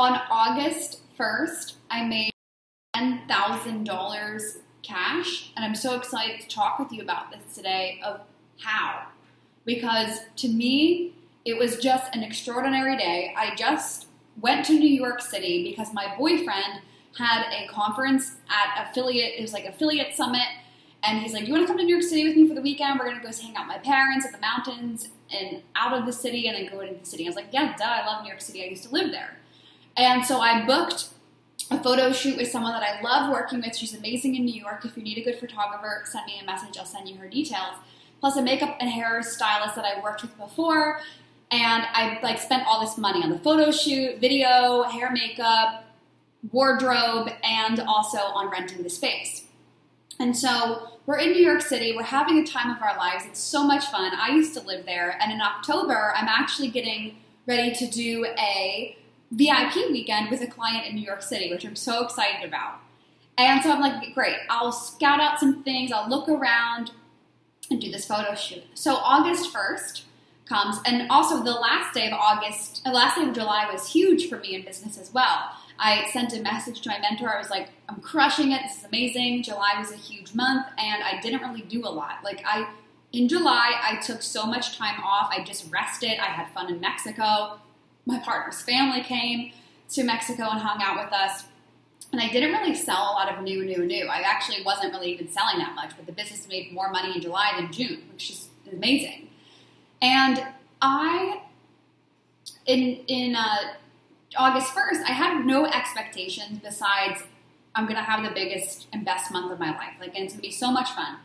on August 1st, I made $10,000 cash, and I'm so excited to talk with you about this today of how. Because to me, it was just an extraordinary day. I just went to New York City because my boyfriend had a conference at affiliate, it was like affiliate summit, and he's like, "You want to come to New York City with me for the weekend? We're gonna go hang out with my parents at the mountains and out of the city, and then go into the city." I was like, "Yeah, duh, I love New York City. I used to live there." And so I booked a photo shoot with someone that I love working with. She's amazing in New York. If you need a good photographer, send me a message. I'll send you her details. Plus a makeup and hair stylist that I worked with before. And I like spent all this money on the photo shoot, video, hair, makeup, wardrobe, and also on renting the space. And so we're in New York City. We're having a time of our lives. It's so much fun. I used to live there. And in October, I'm actually getting ready to do a VIP weekend with a client in New York City, which I'm so excited about. And so I'm like, great, I'll scout out some things, I'll look around and do this photo shoot. So August 1st comes, and also the last day of August, the last day of July was huge for me in business as well. I sent a message to my mentor. I was like, I'm crushing it. This is amazing. July was a huge month, and I didn't really do a lot. Like, I, in July, I took so much time off. I just rested. I had fun in Mexico my partner's family came to Mexico and hung out with us. And I didn't really sell a lot of new, new, new. I actually wasn't really even selling that much, but the business made more money in July than June, which is amazing. And I, in in uh, August first, I had no expectations besides I'm gonna have the biggest and best month of my life. Like, and it's gonna be so much fun.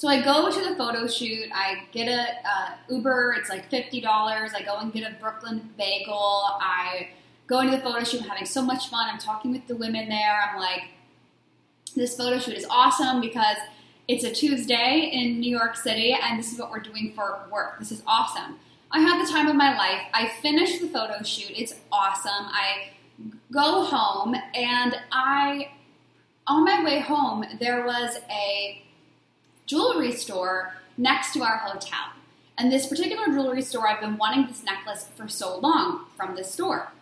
So I go to the photo shoot. I get a uh, Uber. It's like fifty dollars. I go and get a Brooklyn bagel. I go into the photo shoot. I'm having so much fun. I'm talking with the women there. I'm like, this photo shoot is awesome because it's a Tuesday in New York City, and this is what we're doing for work. This is awesome. I had the time of my life. I finish the photo shoot. It's awesome. I go home, and I, on my way home, there was a jewelry store next to our hotel. And this particular jewelry store, I've been wanting this necklace for so long from this store.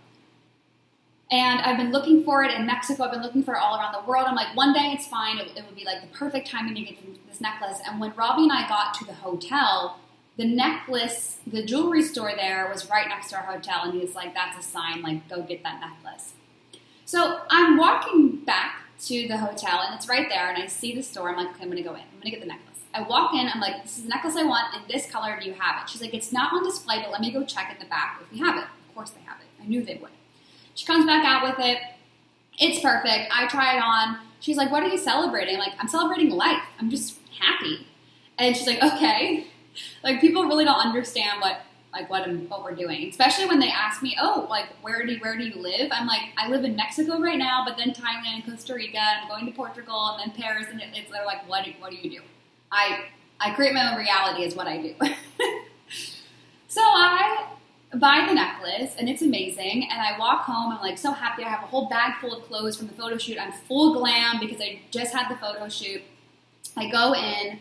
And I've been looking for it in Mexico. I've been looking for it all around the world. I'm like, one day it's fine. It, it would be like the perfect timing to get this necklace. And when Robbie and I got to the hotel, the necklace, the jewelry store there was right next to our hotel. And he was like, that's a sign, like, go get that necklace. So I'm walking to the hotel and it's right there and I see the store. I'm like, okay, I'm gonna go in. I'm gonna get the necklace. I walk in, I'm like, this is the necklace I want in this color. Do you have it? She's like, it's not on display, but let me go check in the back if we have it. Of course they have it. I knew they would. She comes back out with it. It's perfect. I try it on. She's like, what are you celebrating? I'm like, I'm celebrating life. I'm just happy. And she's like, okay. Like people really don't understand what like what I'm, what we're doing. Especially when they ask me, "Oh, like where do where do you live?" I'm like, "I live in Mexico right now, but then Thailand Costa Rica, I'm going to Portugal and then Paris." And it's they're like, "What what do you do?" I I create my own reality is what I do. so I buy the necklace and it's amazing and I walk home I'm like so happy I have a whole bag full of clothes from the photo shoot I'm full glam because I just had the photo shoot I go in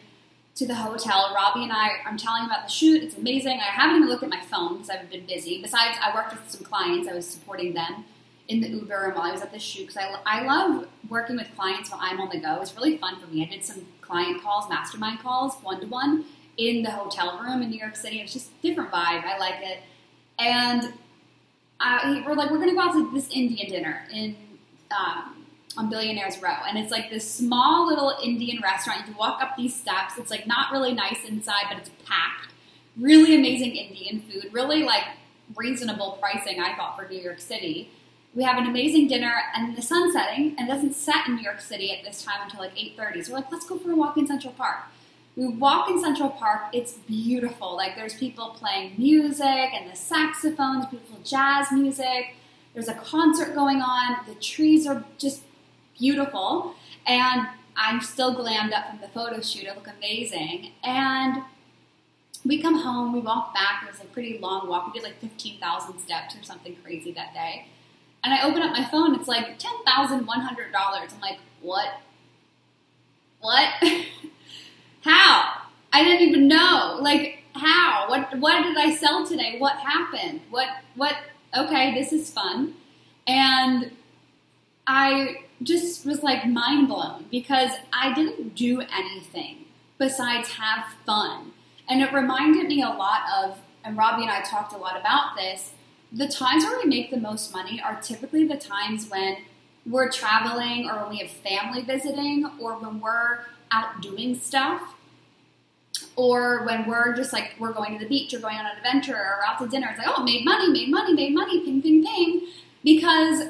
to the hotel. Robbie and I, I'm telling about the shoot. It's amazing. I haven't even looked at my phone because I've been busy. Besides, I worked with some clients. I was supporting them in the Uber and while I was at the shoot because I, I love working with clients while I'm on the go. It's really fun for me. I did some client calls, mastermind calls, one to one in the hotel room in New York City. It's just different vibe. I like it. And I, we're like, we're going to go out to this Indian dinner in um, on Billionaires Row. And it's like this small little Indian restaurant. You walk up these steps. It's like not really nice inside, but it's packed. Really amazing Indian food. Really like reasonable pricing, I thought, for New York City. We have an amazing dinner and the sun setting and doesn't set in New York City at this time until like 8.30. So we're like, let's go for a walk in Central Park. We walk in Central Park, it's beautiful. Like there's people playing music and the saxophones, beautiful jazz music. There's a concert going on. The trees are just beautiful. And I'm still glammed up from the photo shoot. I look amazing. And we come home, we walk back. It was a pretty long walk. We did like 15,000 steps or something crazy that day. And I open up my phone, it's like $10,100. I'm like, what? What? how? I didn't even know. Like, how? What what did I sell today? What happened? What what okay, this is fun. And I just was like mind blown because I didn't do anything besides have fun. And it reminded me a lot of, and Robbie and I talked a lot about this, the times where we make the most money are typically the times when we're traveling or when we have family visiting or when we're out doing stuff or when we're just like we're going to the beach or going on an adventure or out to dinner it's like oh made money made money made money ping ping ping because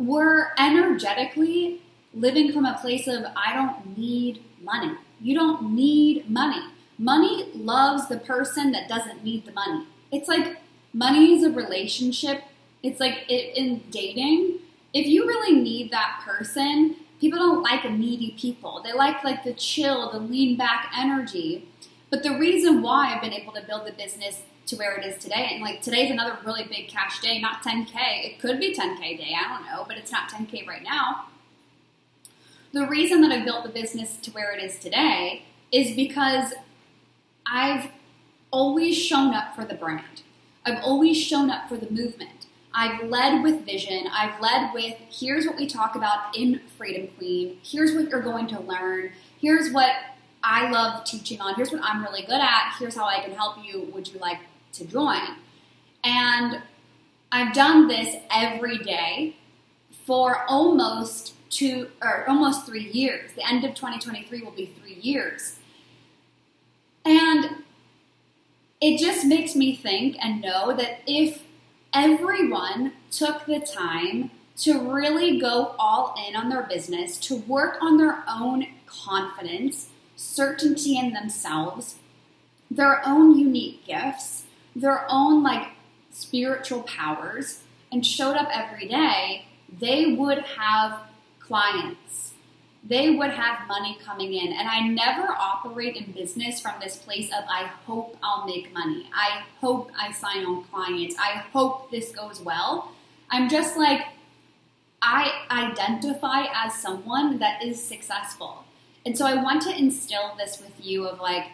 we're energetically living from a place of i don't need money. You don't need money. Money loves the person that doesn't need the money. It's like money is a relationship. It's like it, in dating if you really need that person people don't like needy people. They like like the chill the lean back energy. But the reason why I've been able to build the business to where it is today, and like today's another really big cash day, not 10K. It could be 10K day, I don't know, but it's not 10K right now. The reason that I built the business to where it is today is because I've always shown up for the brand. I've always shown up for the movement. I've led with vision. I've led with here's what we talk about in Freedom Queen. Here's what you're going to learn. Here's what I love teaching on. Here's what I'm really good at. Here's how I can help you. Would you like to join? And I've done this every day for almost two or almost three years. The end of 2023 will be three years. And it just makes me think and know that if everyone took the time to really go all in on their business, to work on their own confidence, certainty in themselves, their own unique gifts, their own like spiritual powers, and showed up every day, they would have clients. They would have money coming in. And I never operate in business from this place of I hope I'll make money. I hope I sign on clients. I hope this goes well. I'm just like, I identify as someone that is successful. And so I want to instill this with you of like,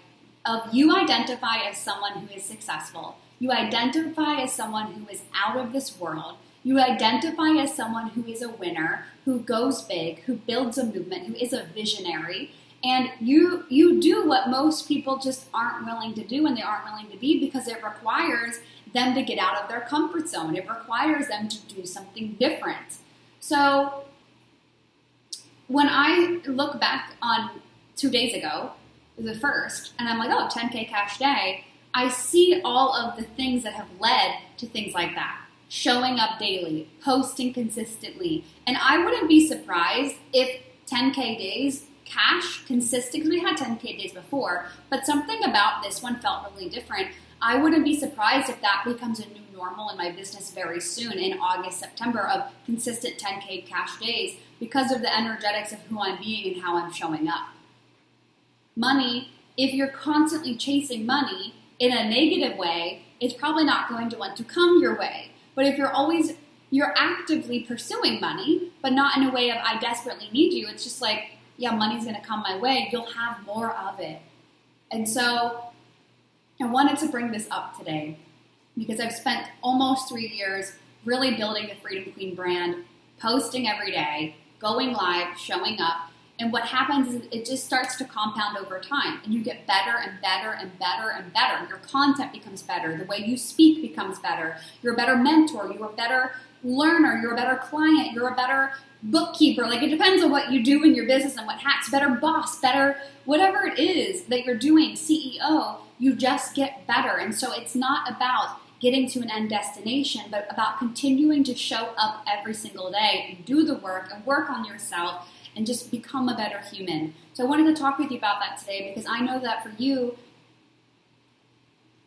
of you identify as someone who is successful. You identify as someone who is out of this world. You identify as someone who is a winner, who goes big, who builds a movement, who is a visionary. And you you do what most people just aren't willing to do and they aren't willing to be because it requires them to get out of their comfort zone. It requires them to do something different. So when I look back on two days ago, the first, and I'm like, oh, 10K cash day, I see all of the things that have led to things like that. Showing up daily, posting consistently. And I wouldn't be surprised if 10K days cash consistent, because we had 10K days before, but something about this one felt really different. I wouldn't be surprised if that becomes a new normal in my business very soon in August, September of consistent 10K cash days because of the energetics of who I'm being and how I'm showing up. Money, if you're constantly chasing money in a negative way, it's probably not going to want to come your way. But if you're always you're actively pursuing money, but not in a way of I desperately need you, it's just like, yeah, money's going to come my way, you'll have more of it. And so I wanted to bring this up today because I've spent almost three years really building the Freedom Queen brand, posting every day, going live, showing up. And what happens is it just starts to compound over time, and you get better and better and better and better. Your content becomes better, the way you speak becomes better. You're a better mentor, you're a better learner, you're a better client, you're a better bookkeeper. Like it depends on what you do in your business and what hats, better boss, better whatever it is that you're doing, CEO, you just get better. And so it's not about getting to an end destination, but about continuing to show up every single day and do the work and work on yourself and just become a better human. So I wanted to talk with you about that today because I know that for you,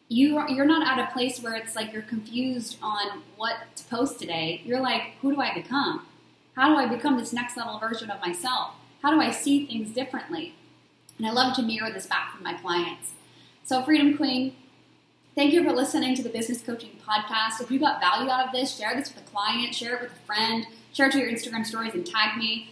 you are, you're not at a place where it's like you're confused on what to post today. You're like, who do I become? How do I become this next level version of myself? How do I see things differently? And I love to mirror this back from my clients. So, Freedom Queen, Thank you for listening to the Business Coaching Podcast. If you got value out of this, share this with a client, share it with a friend, share it to your Instagram stories, and tag me.